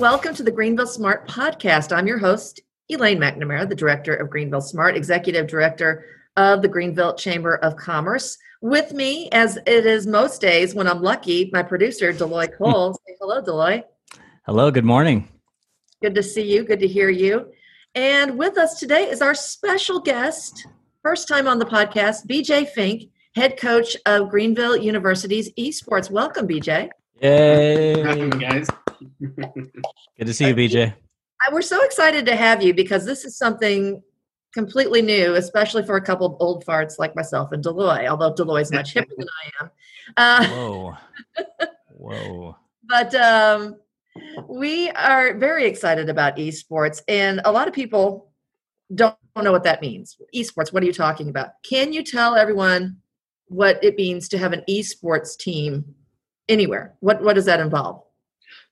welcome to the Greenville Smart Podcast. I'm your host, Elaine McNamara, the director of Greenville Smart, executive director of the Greenville Chamber of Commerce. With me, as it is most days when I'm lucky, my producer, Deloy Cole. Say hello, Deloy. Hello, good morning. Good to see you. Good to hear you. And with us today is our special guest, first time on the podcast, BJ Fink, head coach of Greenville University's esports. Welcome, BJ. Yay. guys. Good to see you, BJ. We're so excited to have you because this is something completely new, especially for a couple of old farts like myself and Deloy, although Deloy is much hipper than I am. Uh, Whoa. Whoa. but um, we are very excited about esports, and a lot of people don't know what that means. Esports, what are you talking about? Can you tell everyone what it means to have an esports team anywhere? What what does that involve?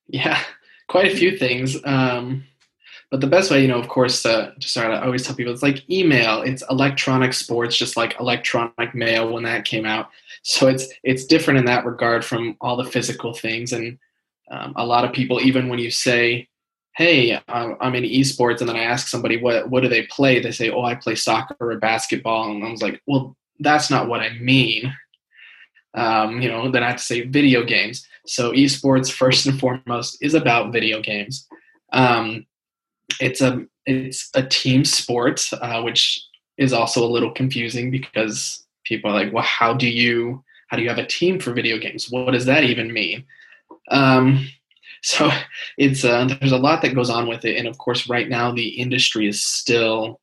Yeah, quite a few things. Um, but the best way, you know, of course, to start, I always tell people it's like email. It's electronic sports, just like electronic mail when that came out. So it's it's different in that regard from all the physical things. And um, a lot of people, even when you say, "Hey, I'm in esports," and then I ask somebody what what do they play, they say, "Oh, I play soccer or basketball," and I was like, "Well, that's not what I mean." Um, you know, then I have to say video games. So esports, first and foremost, is about video games. Um, it's a it's a team sport, uh, which is also a little confusing because people are like, well, how do you how do you have a team for video games? What does that even mean? Um, so it's uh, there's a lot that goes on with it, and of course, right now the industry is still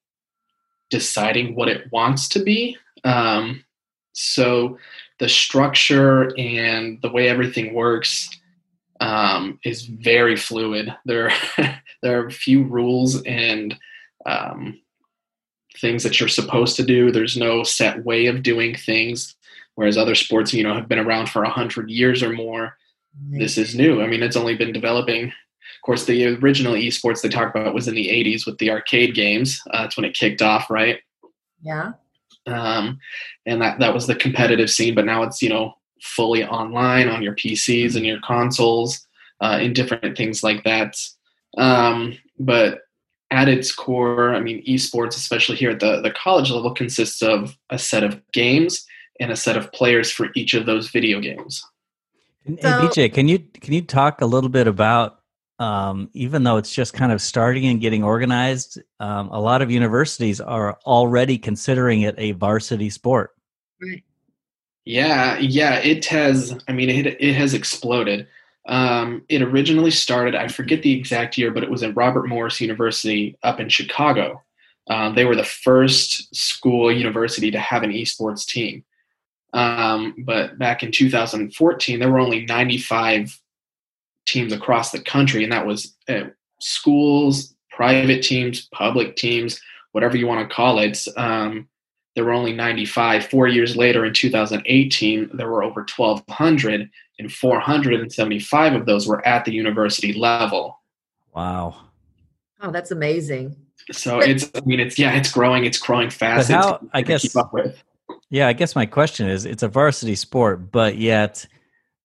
deciding what it wants to be. Um, so the structure and the way everything works um, is very fluid. There, there are few rules and um, things that you're supposed to do. There's no set way of doing things. Whereas other sports, you know, have been around for a hundred years or more. Mm-hmm. This is new. I mean, it's only been developing. Of course, the original esports they talk about was in the '80s with the arcade games. Uh, that's when it kicked off, right? Yeah. Um, and that that was the competitive scene. But now it's you know fully online on your PCs and your consoles, uh, in different things like that. Um, but at its core, I mean, esports, especially here at the, the college level, consists of a set of games and a set of players for each of those video games. And, so, BJ, can you can you talk a little bit about um, even though it's just kind of starting and getting organized, um, a lot of universities are already considering it a varsity sport. Yeah, yeah, it has. I mean, it it has exploded. Um, it originally started, I forget the exact year, but it was at Robert Morris University up in Chicago. Um, they were the first school university to have an esports team. Um, but back in 2014, there were only 95 teams across the country, and that was uh, schools, private teams, public teams, whatever you want to call it. Um, there were only 95. Four years later, in 2018, there were over 1,200 and 475 of those were at the university level. Wow. Oh, that's amazing. So it's, I mean, it's, yeah, it's growing, it's growing fast. But how, I guess, yeah, I guess my question is it's a varsity sport, but yet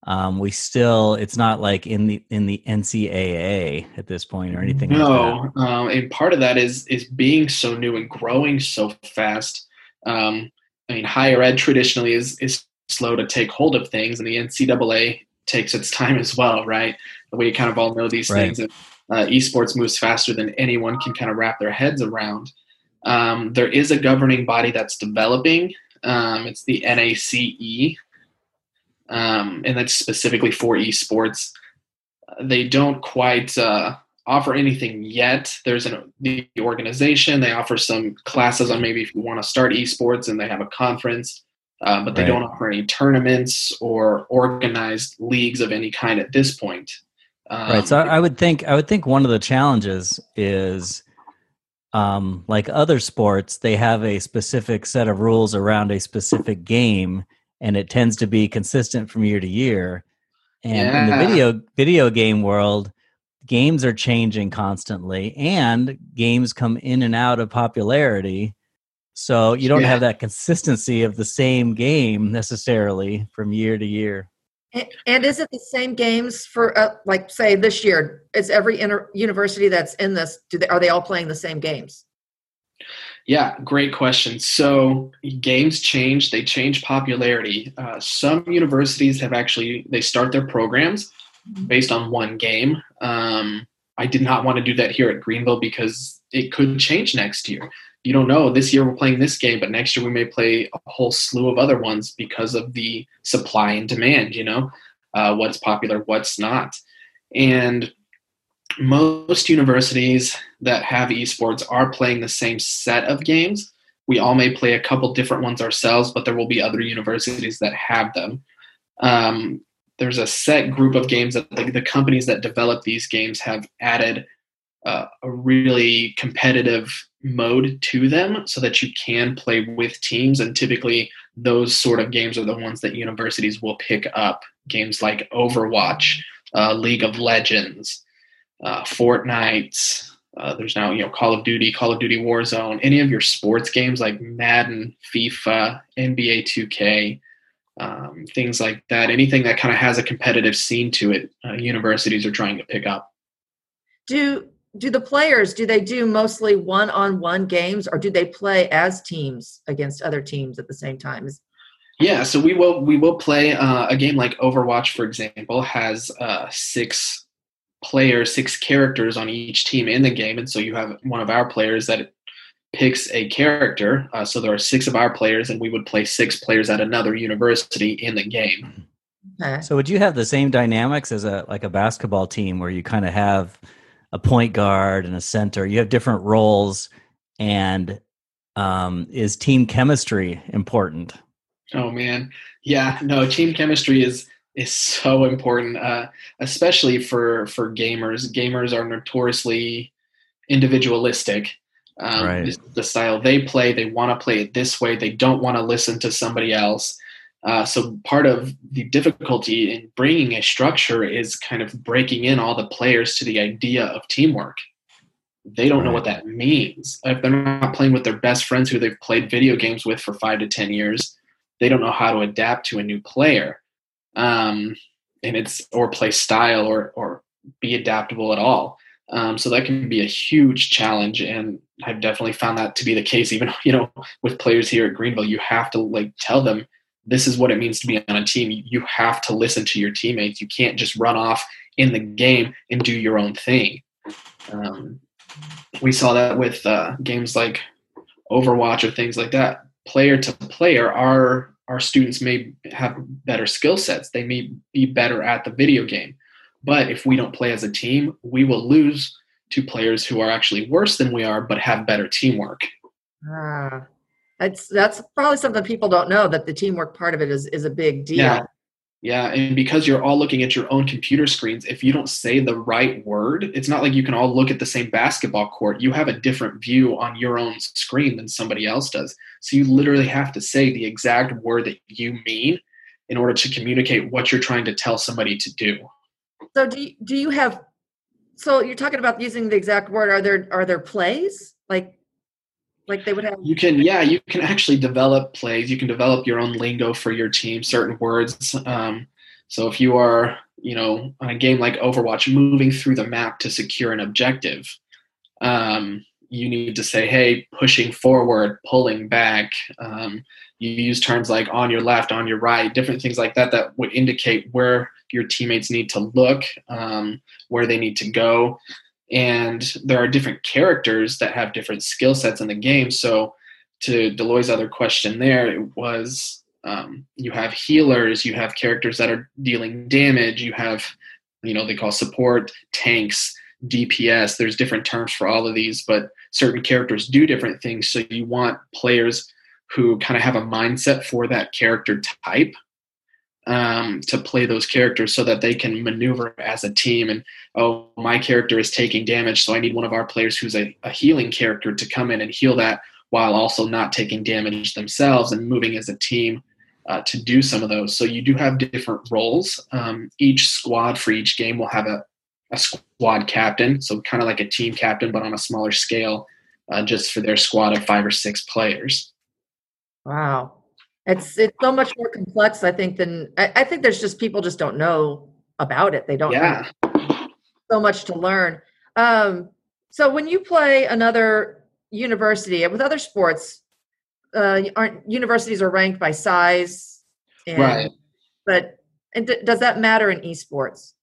um, we still, it's not like in the, in the NCAA at this point or anything. No. Like um, and part of that is, is being so new and growing so fast. Um, I mean, higher ed traditionally is, is slow to take hold of things, and the NCAA takes its time as well, right? The way you kind of all know these right. things. And, uh, esports moves faster than anyone can kind of wrap their heads around. Um, there is a governing body that's developing. Um, it's the NACE, um, and that's specifically for esports. They don't quite uh, offer anything yet. There's an the organization. They offer some classes on maybe if you want to start esports, and they have a conference. Uh, but they right. don't offer any tournaments or organized leagues of any kind at this point. Um, right. So I would think I would think one of the challenges is, um, like other sports, they have a specific set of rules around a specific game, and it tends to be consistent from year to year. And yeah. in the video video game world, games are changing constantly, and games come in and out of popularity. So you don't yeah. have that consistency of the same game necessarily from year to year. And is it the same games for, uh, like, say, this year? Is every inter- university that's in this, do they, are they all playing the same games? Yeah, great question. So games change; they change popularity. Uh, some universities have actually they start their programs based on one game. Um, I did not want to do that here at Greenville because it could change next year. You don't know. This year we're playing this game, but next year we may play a whole slew of other ones because of the supply and demand. You know, uh, what's popular, what's not, and most universities that have esports are playing the same set of games. We all may play a couple different ones ourselves, but there will be other universities that have them. Um, there's a set group of games that the, the companies that develop these games have added uh, a really competitive mode to them so that you can play with teams. And typically, those sort of games are the ones that universities will pick up. Games like Overwatch, uh, League of Legends, uh, Fortnite. Uh, there's now you know Call of Duty, Call of Duty Warzone, any of your sports games like Madden, FIFA, NBA 2K, um, things like that. Anything that kind of has a competitive scene to it, uh, universities are trying to pick up. Do do the players do they do mostly one-on-one games, or do they play as teams against other teams at the same time? Yeah, so we will we will play uh, a game like Overwatch, for example, has uh, six players, six characters on each team in the game, and so you have one of our players that picks a character. Uh, so there are six of our players, and we would play six players at another university in the game. Okay. So would you have the same dynamics as a like a basketball team where you kind of have a point guard and a center? You have different roles, and um, is team chemistry important? Oh man, yeah. No, team chemistry is is so important, uh, especially for for gamers. Gamers are notoriously individualistic. Um, right. The style they play, they want to play it this way. They don't want to listen to somebody else. Uh, so part of the difficulty in bringing a structure is kind of breaking in all the players to the idea of teamwork. They don't right. know what that means. If they're not playing with their best friends who they've played video games with for five to ten years, they don't know how to adapt to a new player um, and it's or play style or or be adaptable at all. Um, so that can be a huge challenge, and I've definitely found that to be the case. Even you know, with players here at Greenville, you have to like tell them this is what it means to be on a team. You have to listen to your teammates. You can't just run off in the game and do your own thing. Um, we saw that with uh, games like Overwatch or things like that. Player to player, our our students may have better skill sets. They may be better at the video game. But if we don't play as a team, we will lose to players who are actually worse than we are, but have better teamwork. Ah, that's that's probably something people don't know that the teamwork part of it is is a big deal. Yeah, yeah, and because you're all looking at your own computer screens, if you don't say the right word, it's not like you can all look at the same basketball court. You have a different view on your own screen than somebody else does. So you literally have to say the exact word that you mean in order to communicate what you're trying to tell somebody to do. So do you, do you have so you're talking about using the exact word are there are there plays like like they would have you can yeah you can actually develop plays. You can develop your own lingo for your team certain words. Um, so if you are you know on a game like overwatch moving through the map to secure an objective um, you need to say hey pushing forward pulling back. Um, you use terms like on your left on your right different things like that that would indicate where your teammates need to look um, where they need to go and there are different characters that have different skill sets in the game. So, to Deloy's other question, there it was um, you have healers, you have characters that are dealing damage, you have you know they call support tanks, DPS. There's different terms for all of these, but certain characters do different things. So you want players who kind of have a mindset for that character type um, to play those characters so that they can maneuver as a team. And oh, my character is taking damage, so I need one of our players who's a, a healing character to come in and heal that while also not taking damage themselves and moving as a team uh, to do some of those. So you do have different roles. Um, each squad for each game will have a, a squad captain, so kind of like a team captain, but on a smaller scale, uh, just for their squad of five or six players. Wow. It's it's so much more complex, I think, than I, I think there's just people just don't know about it. They don't Yeah. so much to learn. Um, so when you play another university with other sports, uh, aren't universities are ranked by size, and, Right. But and d- does that matter in esports?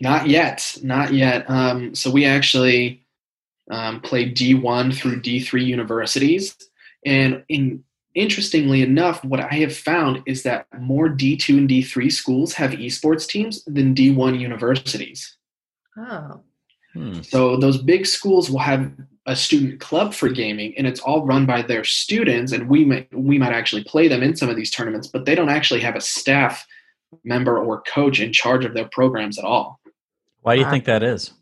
Not yet. Not yet. Um, so we actually um, played D1 through D3 universities. And in, interestingly enough, what I have found is that more D2 and D3 schools have esports teams than D1 universities. Oh, Hmm. So those big schools will have a student club for gaming, and it's all run by their students. And we might we might actually play them in some of these tournaments, but they don't actually have a staff member or coach in charge of their programs at all. Why do you Wow. think that is?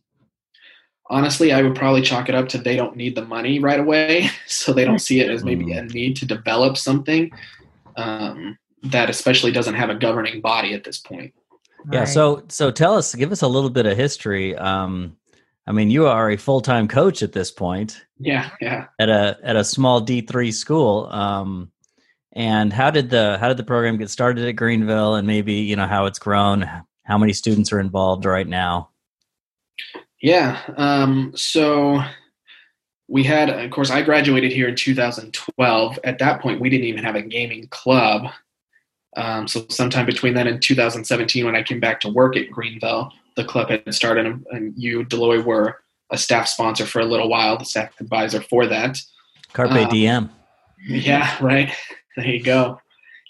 Honestly, I would probably chalk it up to they don't need the money right away, so they don't see it as maybe a need to develop something um, that especially doesn't have a governing body at this point. Yeah. right. So so tell us, give us a little bit of history. Um, I mean, you are a full time coach at this point Yeah, yeah. at a at a small D three school. Um, and how did the how did the program get started at Greenville, and maybe you know how it's grown, how many students are involved right now? Yeah. Um, so we had, of course, I graduated here in 2012. At that point, we didn't even have a gaming club. Um, so sometime between then and 2017, when I came back to work at Greenville, the club had started, and, you, Deloy, were a staff sponsor for a little while, the staff advisor for that. Carpe Um, diem. Yeah, right. There you go.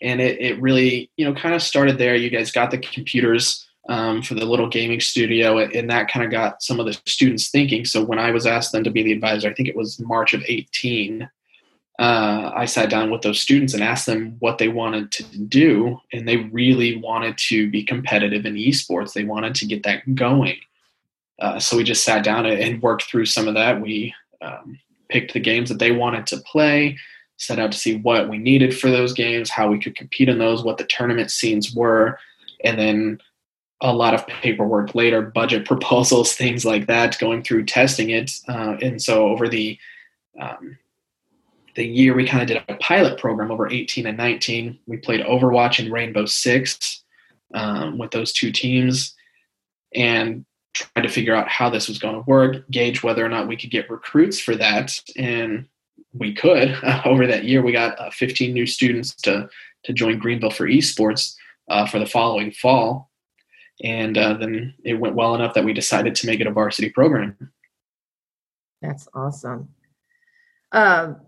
And it, it really, you know, kind of started there. You guys got the computers um, for the little gaming studio, and that kind of got some of the students thinking. So when I was asked then to be the advisor, I think it was March of 18, uh, I sat down with those students and asked them what they wanted to do. And they really wanted to be competitive in esports, they wanted to get that going. Uh, so we just sat down and worked through some of that. We um, picked the games that they wanted to play set out to see what we needed for those games, how we could compete in those, what the tournament scenes were, and then a lot of paperwork later, budget proposals, things like that, going through testing it. Uh, and so over the um, the year, we kind of did a pilot program over 18 and 19. We played Overwatch and Rainbow Six um, with those two teams, and tried to figure out how this was going to work, gauge whether or not we could get recruits for that, and we could over that year we got uh, 15 new students to to join greenville for esports uh, for the following fall and uh, then it went well enough that we decided to make it a varsity program That's awesome. Um,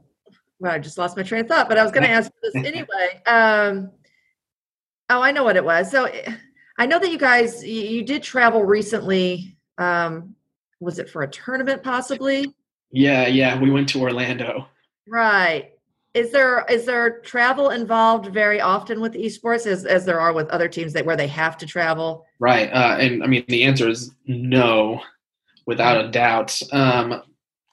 well, I just lost my train of thought, but I was going to ask this anyway. Um, oh, I know what it was. So I know that you guys you, you did travel recently. Um, was it for a tournament, possibly? yeah yeah we went to orlando Right. Is there is there travel involved very often with esports as as there are with other teams that where they have to travel? right uh, and i mean the answer is no without a doubt um,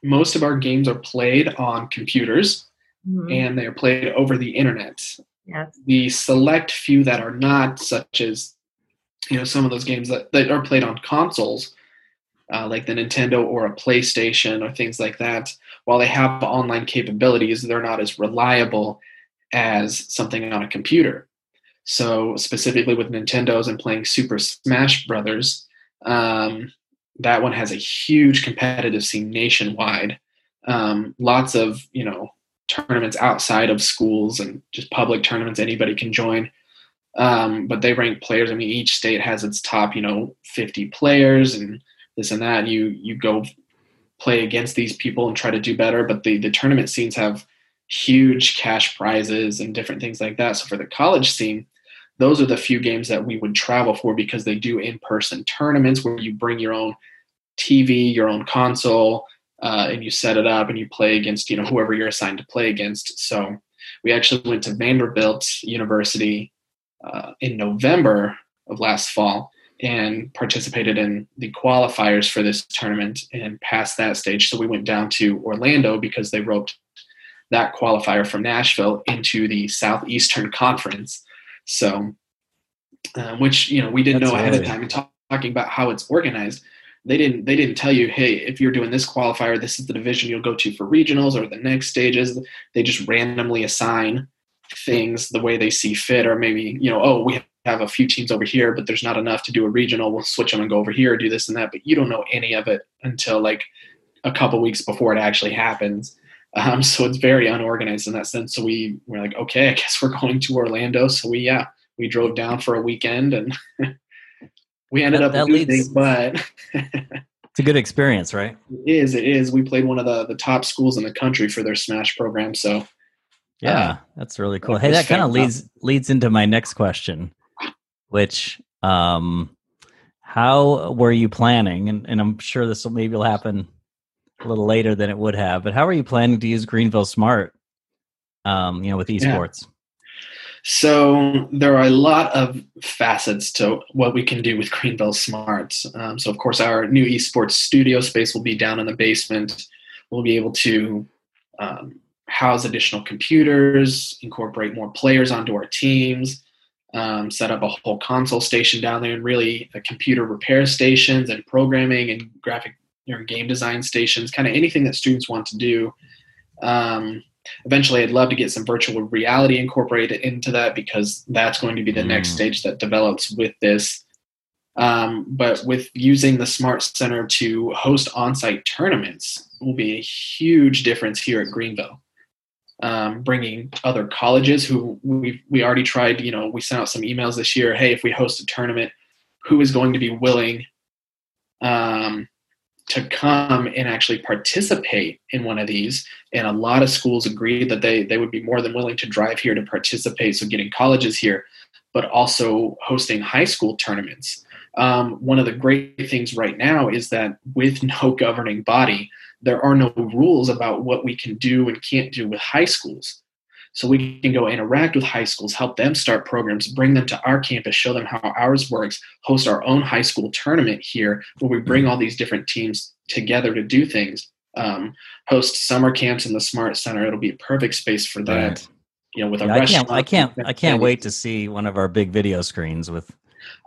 most of our games are played on computers Mhm. and they are played over the internet Yes. the select few that are not, such as you know some of those games that, that are played on consoles, uh, like the Nintendo or a PlayStation or things like that, while they have online capabilities, they're not as reliable as something on a computer. So specifically with Nintendo's and playing Super Smash Brothers, um, that one has a huge competitive scene nationwide. Um, lots of you know tournaments outside of schools and just public tournaments anybody can join. Um, but they rank players. I mean, each state has its top, you know, 50 players and this and that. You you go play against these people and try to do better. But the the tournament scenes have huge cash prizes and different things like that. So for the college scene, those are the few games that we would travel for because they do in person tournaments where you bring your own TV, your own console, uh, and you set it up and you play against you know whoever you're assigned to play against. So we actually went to Vanderbilt University uh, in November of last fall and participated in the qualifiers for this tournament and passed that stage. So we went down to Orlando because they roped that qualifier from Nashville into the Southeastern Conference. So, uh, which you know we didn't That's know ahead really- of time and talk, talking about how it's organized they didn't they didn't tell you hey if you're doing this qualifier this is the division you'll go to for regionals or the next stages they just randomly assign things the way they see fit, or maybe you know, oh, we have a few teams over here, but there's not enough to do a regional. We'll switch them and go over here, do this and that. But you don't know any of it until like a couple weeks before it actually happens. Um, so it's very unorganized in that sense. So we were like, okay, I guess we're going to Orlando. So we yeah, we drove down for a weekend and we ended That- up that losing, leads- but It's a good experience, right? it is it is. We played one of the the top schools in the country for their Smash program. So Yeah, that's really cool. Hey, that kind of leads leads into my next question, which um how were you planning? And, and I'm sure this will maybe will happen a little later than it would have, but how are you planning to use Greenville Smart? Um, you know, with esports. So there are a lot of facets to what we can do with Greenville Smarts. Um, so of course, our new esports studio space will be down in the basement. We'll be able to um, house additional computers, incorporate more players onto our teams, um, set up a whole console station down there, and really computer repair stations and programming and graphic or game design stations, kind of anything that students want to do. Um, eventually i'd love to get some virtual reality incorporated into that because that's going to be the next Mm. stage that develops with this um, but with using the smart center to host on-site tournaments will be a huge difference here at greenville um, bringing other colleges who we we already tried you know we sent out some emails this year hey if we host a tournament who is going to be willing um, to come and actually participate in one of these? And a lot of schools agreed that they they would be more than willing to drive here to participate so getting colleges here but also hosting high school tournaments. Um, one of the great things right now is that with no governing body there are no rules about what we can do and can't do with high schools. So we can go interact with high schools help them start programs bring them to our campus show them how ours works host our own high school tournament here where we bring all these different teams together to do things. Um, host summer camps in the smart center. It'll be a perfect space for that. Right. you know with a Yeah, I can't I can't I can't wait to see one of our big video screens with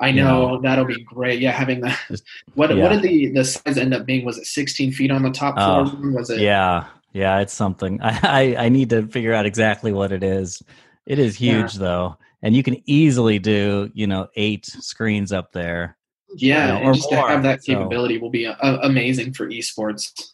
i you know that'll be great yeah having that what yeah. what did the the size end up being was it 16 feet on the top floor Oh, was it Yeah, yeah, it's something. I, I I need to figure out exactly what it is. It is Yeah. huge though, and you can easily do you know eight screens up there. yeah you know, and or just to more, have that so- capability will be uh, amazing for esports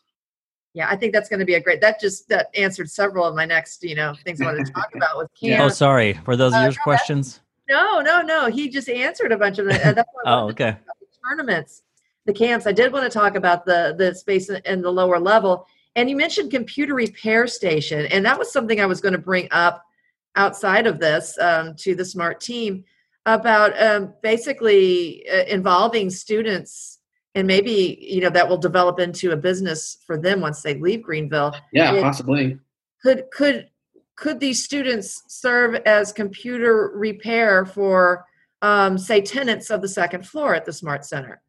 Yeah, I think that's going to be a great. That just that answered several of my next, you know, things I wanted to talk about with Yeah. Cam. Oh, sorry. Were those Uh, your no, questions? No, no, no. He just answered a bunch of the. Uh, that's what Oh, okay. the tournaments, the camps. I did want to talk about the the space in- in the lower level, and you mentioned computer repair station, and that was something I was going to bring up outside of this um, to the smart team about um, basically uh, involving students and maybe you know that will develop into a business for them once they leave greenville yeah It- possibly could could could these students serve as computer repair for um, say tenants of the second floor at the smart center?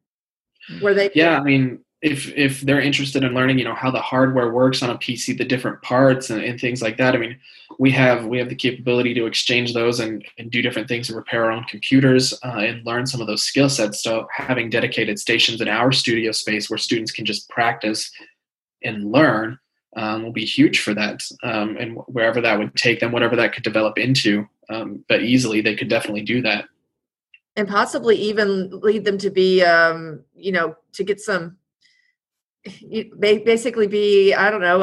Where they yeah i mean if if they're interested in learning you know how the hardware works on a pc the different parts and, and things like that i mean we have we have the capability to exchange those and, and do different things and repair our own computers uh, and learn some of those skill sets. So having dedicated stations in our studio space where students can just practice and learn um, will be huge for that um, and wherever that would take them whatever that could develop into um, but easily they could definitely do that and possibly even lead them to be um, you know to get some basically be i don't know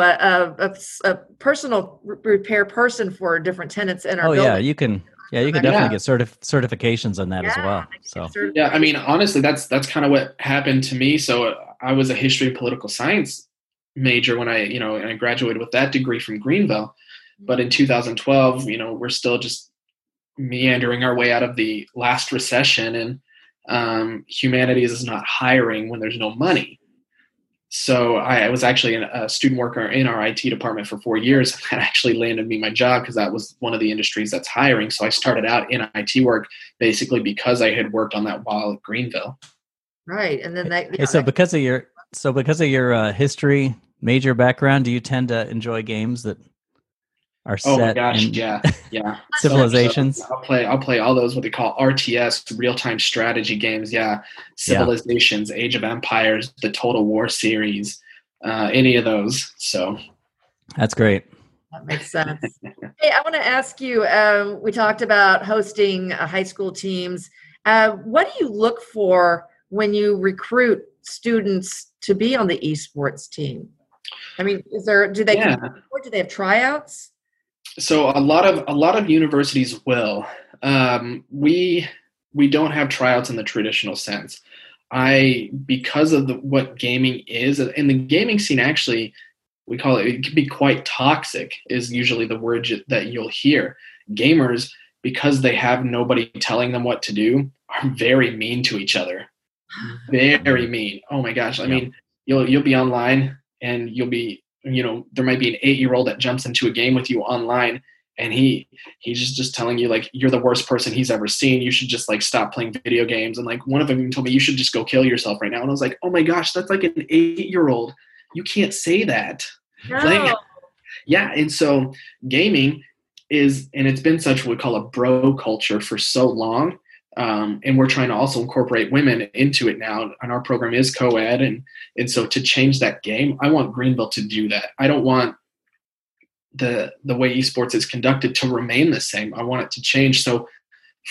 a personal repair person for different tenants in our Oh building yeah, you can. Yeah, you can Yeah. definitely get certif- certifications on that as well. So get. Yeah, I mean, honestly, that's that's kind of what happened to me. So uh, I was a history and political science major when I, you know, and I graduated with that degree from Greenville. But in 2012, you know, we're still just meandering our way out of the last recession, and um, humanities is not hiring when there's no money. So I, I was actually an- a student worker in our IT department for four years. That actually landed me my job because that was one of the industries that's hiring. So I started out in IT work basically because I had worked on that while at Greenville. right and then they Hey, yeah, so because of your so because of your uh, history major background, do you tend to enjoy games that are Oh my set gosh, in yeah, yeah. civilizations? So I'll play. I'll play all those what they call RTS, real-time strategy games. Yeah, Civilizations, Age of Empires, the Total War series, uh, any of those. So That's great. That makes sense. hey, I want to ask you. Um, we talked about hosting uh, high school teams. Uh, what do you look for when you recruit students to be on the esports team? I mean, is there do they Yeah. or do they have tryouts? So a lot of a lot of universities will. Um, we we don't have tryouts in the traditional sense. I because of the, what gaming is, and the gaming scene actually, we call it. It can be quite toxic. Is usually the word ju- that you'll hear. Gamers because they have nobody telling them what to do are very mean to each other. Very mean. Oh my gosh! I Yeah. mean, you'll you'll be online and you'll be you know there might be an eight year old that jumps into a game with you online and he he's just just telling you like you're the worst person he's ever seen. You should just like stop playing video games. And like one of them even told me you should just go kill yourself right now. And i was like oh my gosh that's like an eight year old you can't say that. Playing- No. yeah and so gaming is and it's been such what we call a bro culture for so long um, and we're trying to also incorporate women into it now and our program is co-ed and and so to change that game i want greenville to do that. I don't want the the way esports is conducted to remain the same. I want it to change. So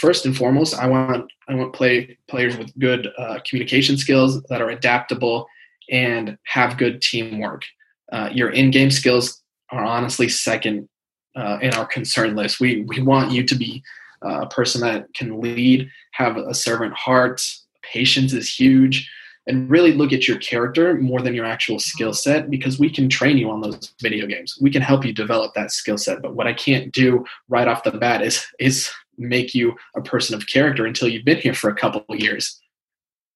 first and foremost i want i want play players with good uh, communication skills that are adaptable and have good teamwork. Uh, your in-game skills are honestly second uh, in our concern list. We we want you to be a person that can lead have a servant heart patience is huge and really look at your character more than your actual skill set because we can train you on those video games we can help you develop that skill set but what i can't do right off the bat is is make you a person of character until you've been here for a couple of years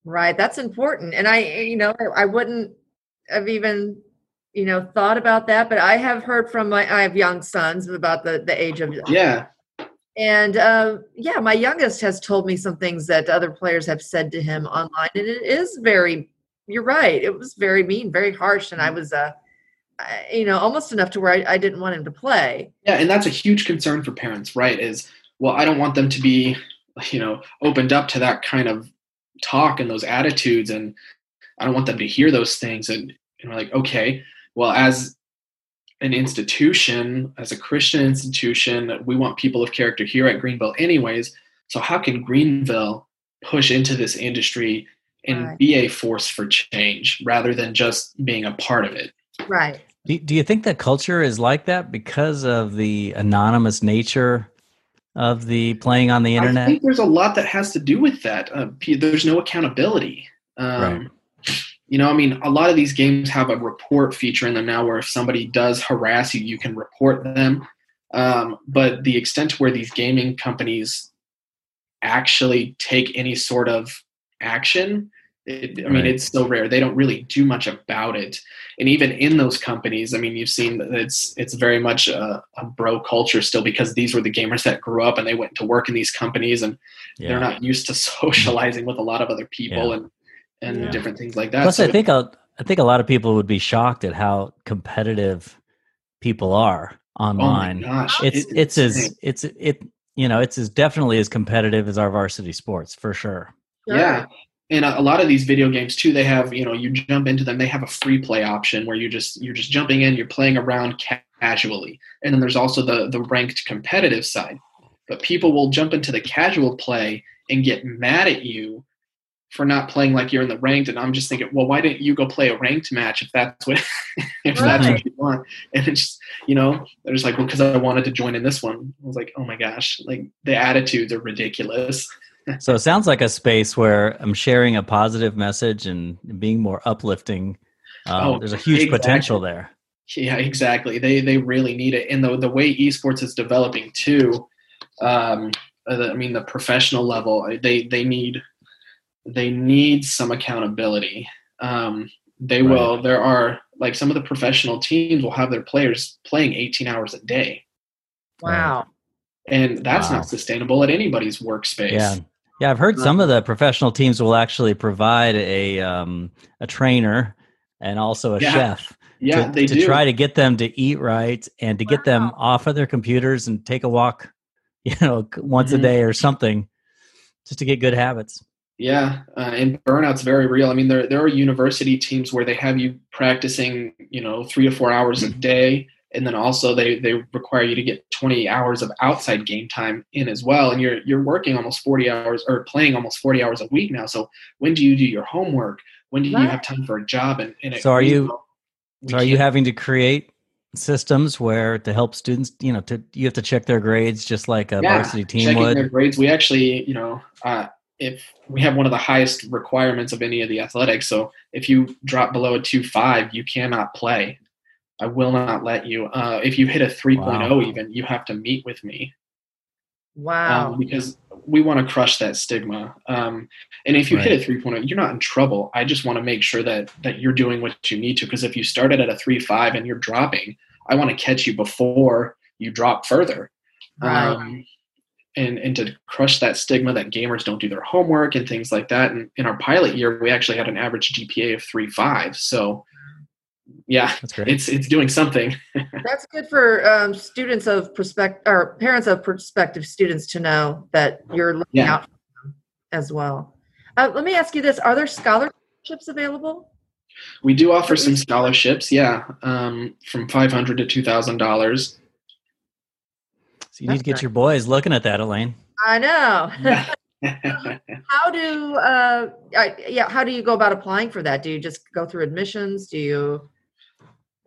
Right, that's important. And I, you know, I wouldn't have even, you know, thought about that. But I have heard from my, I have young sons about the the age of, yeah and uh, yeah, my youngest has told me some things that other players have said to him online, and it is very. You're right. It was very mean, very harsh, and I was, uh, you know, almost enough to where I, I didn't want him to play. yeah and that's a huge concern for parents right is well i don't want them to be you know opened up to that kind of talk and those attitudes and i don't want them to hear those things and, and we're like okay well as an institution as a christian institution we want people of character here at greenville anyways so how can greenville push into this industry and Right. be a force for change rather than just being a part of it Right. Do, do you think that culture is like that because of the anonymous nature of the playing on the internet? I think there's a lot that has to do with that. Uh, there's no accountability. Um, Right. You know, I mean, a lot of these games have a report feature in them now where if somebody does harass you, you can report them. Um, but the extent to where these gaming companies actually take any sort of action, it, I mean, Right. it's so rare. They don't really do much about it. And even in those companies, I mean, you've seen that it's it's very much a, a bro culture still because these were the gamers that grew up and they went to work in these companies and Yeah. they're not used to socializing with a lot of other people Yeah. and and Yeah. different things like that. Plus, So I think a, I think a lot of people would be shocked at how competitive people are online. oh my gosh, it's it- it's as it's it you know it's as definitely as competitive as our varsity sports for sure. yeah. And a, a lot of these video games too, they have you know you jump into them. They have a free play option where you just you're just jumping in, you're playing around casually, and then there's also the the ranked competitive side. But people will jump into the casual play and get mad at you for not playing like you're in the ranked. And I'm just thinking, well, why didn't you go play a ranked match if that's what if that's what you want? And it's just, you know they're just like, well, because I wanted to join in this one. I was like, oh my gosh, like the attitudes are ridiculous. So it sounds like a space where I'm sharing a positive message and being more uplifting. Um, Oh, there's a huge exactly. potential there. Yeah, exactly. They they really need it, and the the way esports is developing too. Um, uh, I mean, the professional level, uh, they they need they need some accountability. Um, they Right. will. There are like some of the professional teams will have their players playing 18 hours a day, Wow. and that's Wow. not sustainable at anybody's workspace. Yeah, yeah. I've heard some of the professional teams will actually provide a um, a trainer and also a Yeah, chef yeah, to, they to do. try to get them to eat right and to get them off of their computers and take a walk, you know, once a Mhm. day or something, just to get good habits. Yeah, uh, and burnout's very real. I mean, there there are university teams where they have you practicing, you know, three to four hours a day, and then also they they require you to get 20 hours of outside game time in as well and you're you're working almost 40 hours or playing almost 40 hours a week now so when do you do your homework when do you have time for a job and, and So are you- So are you having to create systems where to help students, you know, to you have to check their grades just like a varsity team checking would? their grades. We actually, you know, uh, if we have one of the highest requirements of any of the athletics, so if you drop below a two five, you cannot play. I will not let you. Uh, if you hit a 3.0 Wow. even, you have to meet with me Wow. um, because we want to crush that stigma. Um, and if you hit a 3.0, you're not in trouble. I just want to make sure that that you're doing what you need to. Because if you started at a 3.5 and you're dropping, I want to catch you before you drop further. Right. Um, and, and to crush that stigma that gamers don't do their homework and things like that. And in our pilot year, we actually had an average GPA of 3.5. So, yeah, That's great. it's it's doing something. That's good for um, students of prospect or parents of prospective students to know that you're looking Yeah. out for them as well. Uh, let me ask you this: Are there scholarships available? We do offer some scholarships, yeah, um, from five hundred to two thousand dollars. So you need to get your boys looking at that, Elaine. I know. how do uh, I, yeah? How do you go about applying for that? Do you just go through admissions? Do you?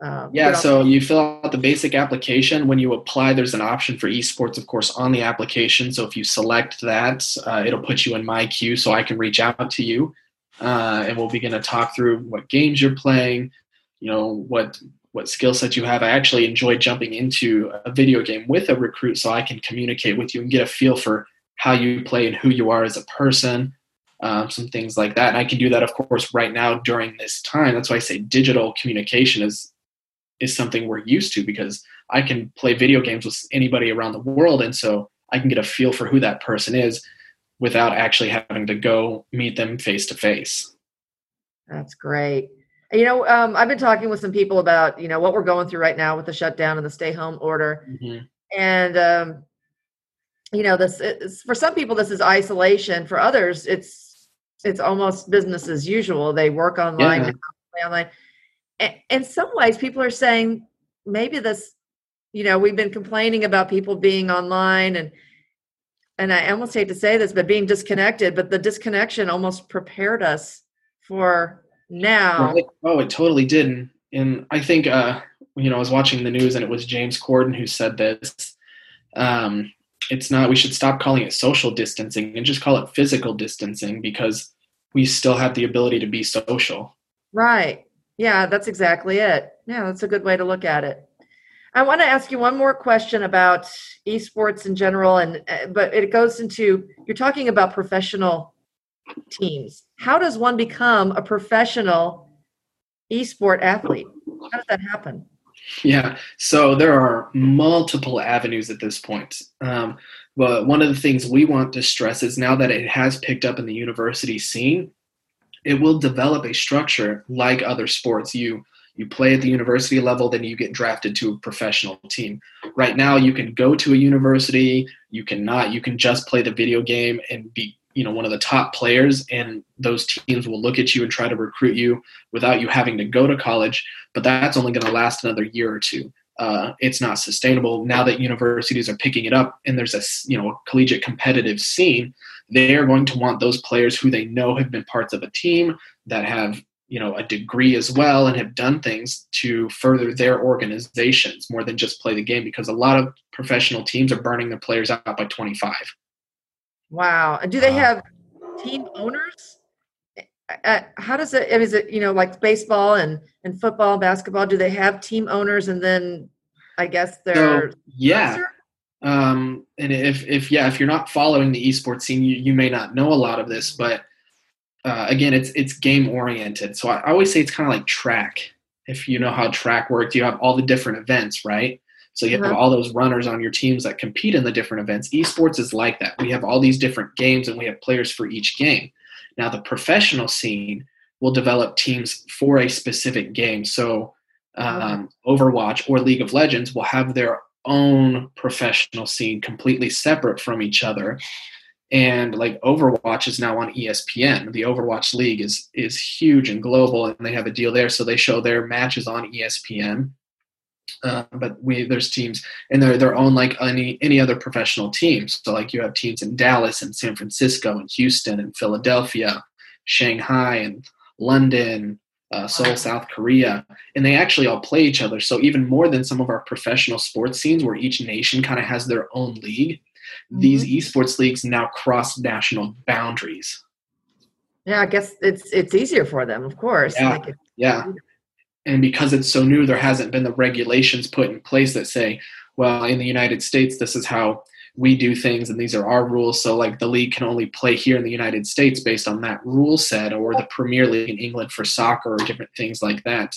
Uh, yeah, get on- so you fill out the basic application. When you apply, there's an option for esports, of course, on the application. So if you select that, uh, it'll put you in my queue, so I can reach out to you, uh, and we'll begin to talk through what games you're playing. You know what what skill set you have. I actually enjoy jumping into a video game with a recruit, so I can communicate with you and get a feel for how you play and who you are as a person. Um, some things like that. And I can do that, of course, right now during this time. That's why I say digital communication is is something we're used to because I can play video games with anybody around the world, and so I can get a feel for who that person is without actually having to go meet them face to face. That's great. You know, um, I've been talking with some people about you know what we're going through right now with the shutdown and the stay home order, and um, you know this is, for some people this is isolation. For others, it's it's almost business as usual. They work online, Yeah. now, play online. A- In some ways, people are saying maybe this. You know, we've been complaining about people being online and and I almost hate to say this, but being disconnected. But the disconnection almost prepared us for now. Right. Oh, it totally didn't. and I think, uh, you know, I was watching the news and it was James Corden who said this. Um, it's not, we should stop calling it social distancing and just call it physical distancing because we still have the ability to be social. Right. Yeah, that's exactly it. Yeah, that's a good way to look at it. I want to ask you one more question about esports in general, and uh, but it goes into you're talking about professional teams. How does one become a professional esport athlete? How does that happen? Yeah, so there are multiple avenues at this point. Um, but one of the things we want to stress is now that it has picked up in the university scene, it will develop a structure like other sports. You you play at the university level, then you get drafted to a professional team. Right now, you can go to a university, you cannot. You can just play the video game and be you know one of the top players, and those teams will look at you and try to recruit you without you having to go to college but that's only going to last another year or two. Uh, it's not sustainable now that universities are picking it up and there's a you know collegiate competitive scene. They are going to want those players who they know have been parts of a team that have you know a degree as well and have done things to further their organizations more than just play the game because a lot of professional teams are burning their players out by 25. Wow. And do they have team owners? Uh, how does it, is it, you know, like baseball and, and football, basketball, do they have team owners and then I guess they're, So, yeah, um, and if if yeah, if you're not following the esports scene, you, you may not know a lot of this, but uh, again, it's it's game oriented. So I always say it's kind of like track. If you know how track works, you have all the different events, right? So you have Uh-huh. all those runners on your teams that compete in the different events. Esports is like that. We have all these different games, and we have players for each game. Now the professional scene will develop teams for a specific game. So um, Overwatch or League of Legends will have their own professional scene completely separate from each other. And like Overwatch is now on ESPN. The Overwatch League is is huge and global, and they have a deal there, so they show their matches on ESPN. Uh, but we there's teams and they're their own like any any other professional teams. So like you have teams in Dallas and San Francisco and Houston and Philadelphia, Shanghai and London, uh, Seoul, South Korea, and they actually all play each other. So even more than some of our professional sports scenes, where each nation kind of has their own league, mm-hmm. these esports leagues now cross national boundaries. Yeah, I guess it's it's easier for them, of course. Yeah, yeah. And because it's so new, there hasn't been the regulations put in place that say, well, in the United States, this is how we do things and these are our rules. So like the league can only play here in the united states based on that rule set or the premier league in england for soccer or different things like that.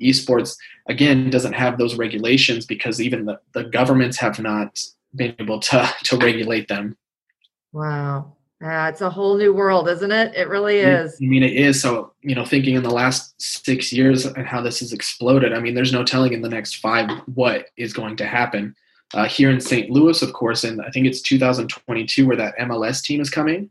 Esports again doesn't have those regulations because even the, the governments have not been able to to regulate them. Wow yeah, it's a whole new world, isn't it? It really is. I mean, it is. So, you know, thinking in the last six years and how this has exploded, I mean, there's no telling in the next five what is going to happen uh, here in St. Louis, of course, and I think it's 2022 where that MLS team is coming.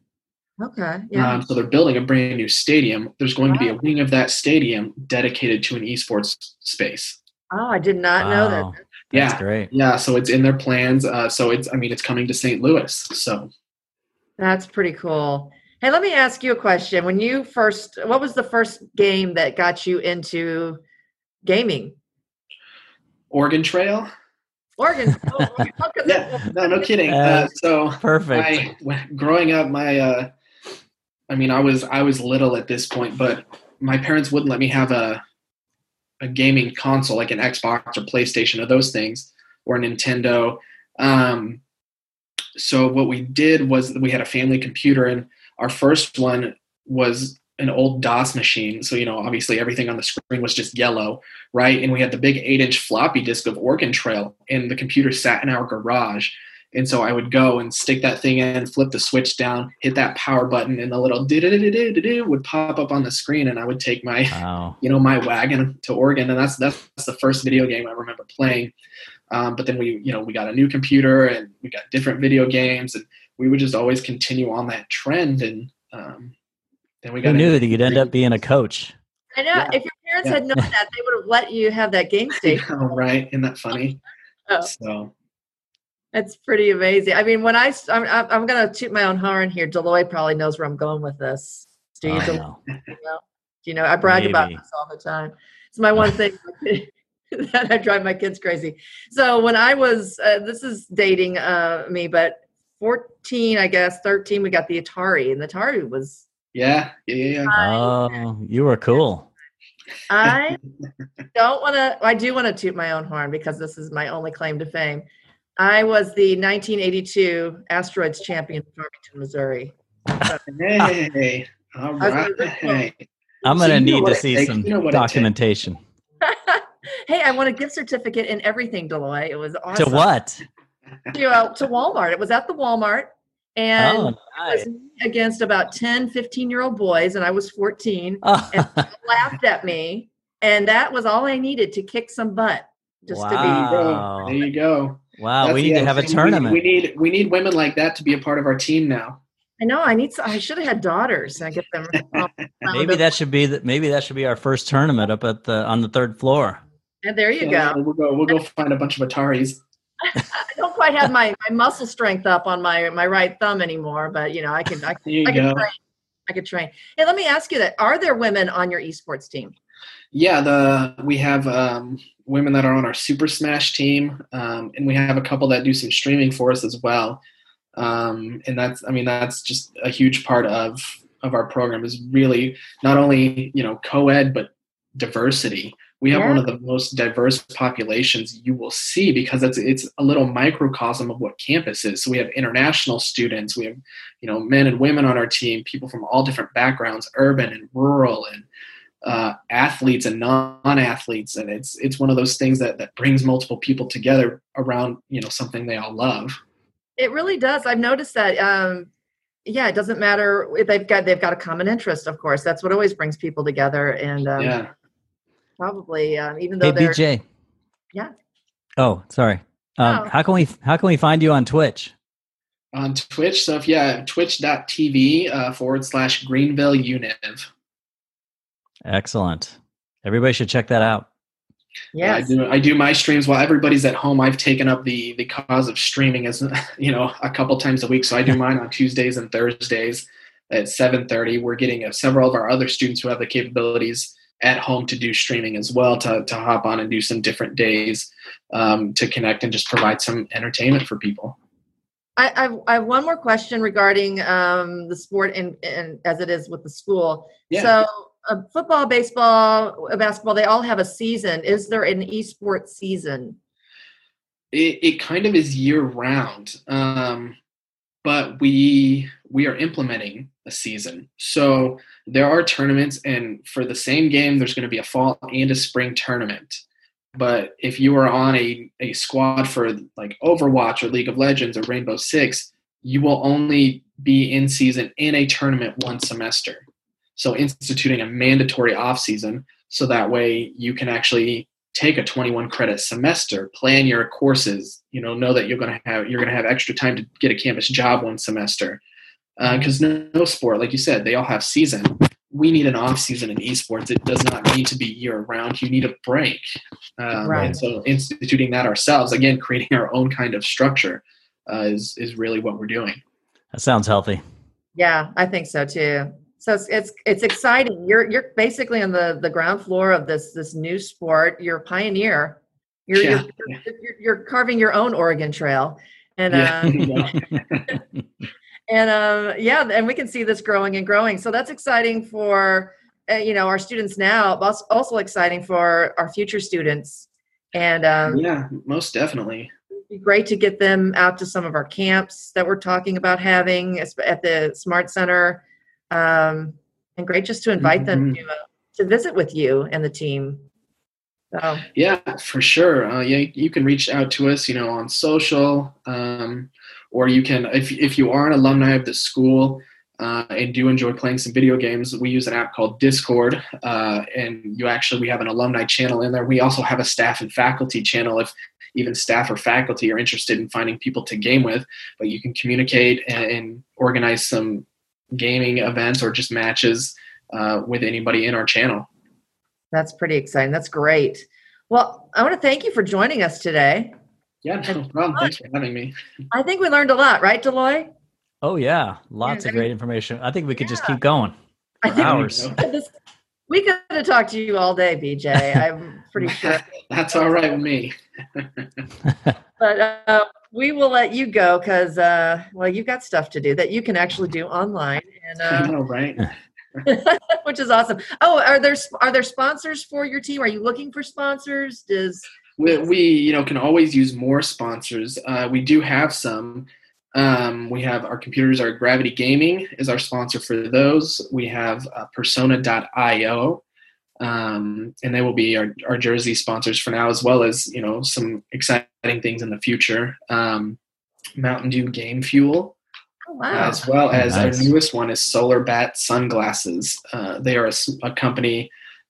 Okay. Yeah. Um, so they're building a brand new stadium. There's going wow. to be a wing of that stadium dedicated to an esports space. Oh, I did not wow. know that. That's yeah, great. Yeah, so it's in their plans. Uh, so it's, I mean, it's coming to St. Louis. So that's pretty cool. Hey, let me ask you a question. When you first, what was the first game that got you into gaming? Oregon Trail. Oregon. Oh, yeah, no, no kidding. Uh, so perfect. I, growing up, my, uh, I mean, I was I was little at this point, but my parents wouldn't let me have a a gaming console like an Xbox or PlayStation or those things or a Nintendo. Um, so what we did was we had a family computer, and our first one was an old DOS machine. So, you know, obviously everything on the screen was just yellow, right? And we had the big eight inch floppy disk of Oregon Trail, and the computer sat in our garage. And so I would go and stick that thing in, flip the switch down, hit that power button, and the little do do do do do would pop up on the screen, and I would take my, wow. you know, my wagon to Oregon, and that's that's the first video game I remember playing. Um, but then we, you know, we got a new computer and we got different video games, and we would just always continue on that trend. And um, then we got. Who knew that you'd end up being a coach? I know. Yeah. If your parents yeah. had known that, they would have let you have that game station. know, right? Isn't that funny? oh. So. That's pretty amazing. I mean, when I I'm, I'm going to toot my own horn here. Deloy probably knows where I'm going with this. Do you? know. Do you know? I brag Maybe. about this all the time. It's my one thing that I drive my kids crazy. So when I was, uh, this is dating uh, me, but 14, I guess, 13, we got the Atari, and the Atari was yeah, yeah, yeah. Oh, you were cool. I don't want to. I do want to toot my own horn because this is my only claim to fame. I was the 1982 Asteroids champion in Farmington, Missouri. hey, all right. I'm going to need to see some documentation. Hey, I want a gift certificate and everything, Deloy. It was awesome. To what? To, uh, to Walmart. It was at the Walmart and oh, nice. against about 10 15 year old boys and i was 14 oh. and laughed at me and that was all i needed to kick some butt just wow. to be there you go wow That's, we need to have a tournament we, we, need we need women like that to be a part of our team now i know i need i should have had daughters i get them maybe that should be the, maybe that should be our first tournament up at the on the third floor and there you go we'll go we'll go find a bunch of ataris I don't quite have my, my muscle strength up on my my right thumb anymore, but you know I can I, can, I can train. I could train. Hey, let me ask you that: Are there women on your esports team? Yeah, the we have um, women that are on our Super Smash team, um, and we have a couple that do some streaming for us as well. Um, and that's I mean that's just a huge part of of our program is really not only you know co-ed but diversity we have yeah. one of the most diverse populations you will see because it's it's a little microcosm of what campus is. So we have international students, we have you know men and women on our team, people from all different backgrounds, urban and rural, and uh, athletes and non-athletes, and it's it's one of those things that that brings multiple people together around you know something they all love. It really does. I've noticed that. Um, yeah, it doesn't matter they've got they've got a common interest. Of course, that's what always brings people together. And um, yeah probably um, even though hey, they're BJ. yeah oh sorry um, oh. how can we how can we find you on twitch on twitch so if yeah twitch.tv uh, forward slash greenville univ excellent everybody should check that out Yeah, I do. I do my streams while everybody's at home. I've taken up the the cause of streaming as you know a couple times a week. So I do mine on Tuesdays and Thursdays at seven thirty. We're getting uh, several of our other students who have the capabilities at home to do streaming as well to to hop on and do some different days um, to connect and just provide some entertainment for people. I, I, I have one more question regarding um, the sport and, and as it is with the school. Yeah. So, uh, football, baseball, uh, basketball, they all have a season. Is there an esports season? it, it kind of is year round um, but we we are implementing a season. So there are tournaments and for the same game there's going to be a fall and a spring tournament. But if you are on a, a squad for like overwatch or league of legends or rainbow six you will only be in season in a tournament one semester. So instituting a mandatory off season so that way you can actually take a 21 credit semester plan your courses you know know that you're going to have you're going to have extra time to get a campus job one semester. Because no, no sport like you said they all have season. We need an off season in esports. It does not need to be year round. You need a break. Um, Right. and so instituting that ourselves again creating our own kind of structure uh, is is really what we're doing. That sounds healthy. Yeah, I think so too. So it's it's, it's exciting. You're you're basically on the, the ground floor of this this new sport. You're a pioneer. You're Yeah. you're, you're, you're carving your own Oregon Trail, and Yeah. uh, and um, yeah, and we can see this growing and growing. So that's exciting for uh, you know our students now, but also- also exciting for our future students. And um, yeah most definitely it'd be great to get them out to some of our camps that we're talking about having at the Smart Center, um, and great just to invite them to uh, to visit with you and the team. So Yeah, for sure. Uh, yeah, you can reach out to us, you know, on social, um, or you can, if if you are an alumni of the school uh, and do enjoy playing some video games, we use an app called Discord, uh, and you actually we have an alumni channel in there. We also have a staff and faculty channel if even staff or faculty are interested in finding people to game with. But you can communicate and, and organize some gaming events or just matches uh, with anybody in our channel. that's pretty exciting. That's great. Well, I want to thank you for joining us today. Yeah, no problem. Thanks for having me. I think we learned a lot, right, Deloy? Oh yeah, lots I of mean- great information. I think we could just keep going I for think hours. this, we could have talked to you all day, BJ. I'm pretty sure. That's all right with me. But uh, we will let you go because, uh, well, you've got stuff to do that you can actually do online, and I uh, know, right? which is awesome. Oh, are there are there sponsors for your team? Are you looking for sponsors? Does We, we you know can always use more sponsors. Uh, we do have some. Um, we have our computers. Our Gravity Gaming is our sponsor for those. We have uh, Persona.io, um, and they will be our, our jersey sponsors for now, as well as you know some exciting things in the future. Um, Mountain Dew Game Fuel, oh, wow, as well as Nice. our newest one is Solar Bat Sunglasses. Uh, they are a company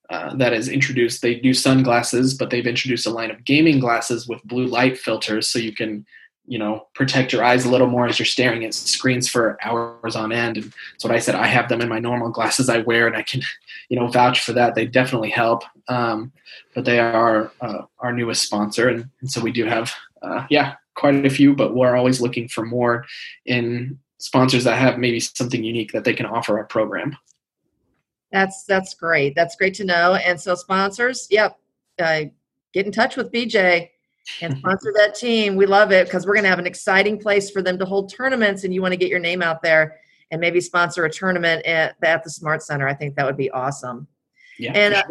uh, that has introduced. They do sunglasses, but they've introduced a line of gaming glasses with blue light filters, so you can, you know, protect your eyes a little more as you're staring at screens for hours on end. And that's what I said. I have them in my normal glasses I wear, and I can, you know, vouch for that. They definitely help. Um, but they are uh, our newest sponsor, and, and so we do have, uh, yeah, quite a few. But we're always looking for more in sponsors that have maybe something unique that they can offer our program. that's that's great. That's great to know. And so sponsors, yep, uh, get in touch with BJ and sponsor that team. We love it because we're going to have an exciting place for them to hold tournaments, and you want to get your name out there and maybe sponsor a tournament at, at the Smart Center. I think that would be awesome. Yeah, And, uh.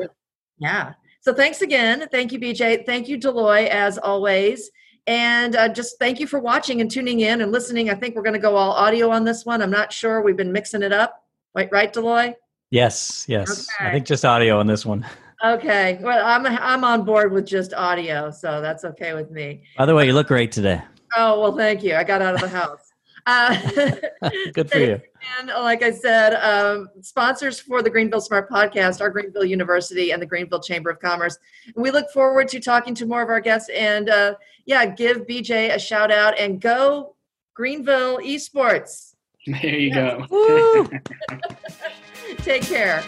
Yeah. So thanks again. Thank you, BJ. Thank you, Deloy, as always. And uh, just thank you for watching and tuning in and listening. I think we're going to go all audio on this one. I'm not sure. We've been mixing it up. Right, right, Deloy? Yes, yes. I think just audio on this one. Okay. Well, I'm I'm on board with just audio, so that's okay with me. By the way, you look great today. Oh well, thank you. I got out of the house. Uh, Good for you. And like I said, um, sponsors for the Greenville Smart Podcast are Greenville University and the Greenville Chamber of Commerce. And we look forward to talking to more of our guests. And uh, yeah, give BJ a shout out and go Greenville Esports. There you Yeah. go. Woo! Take care.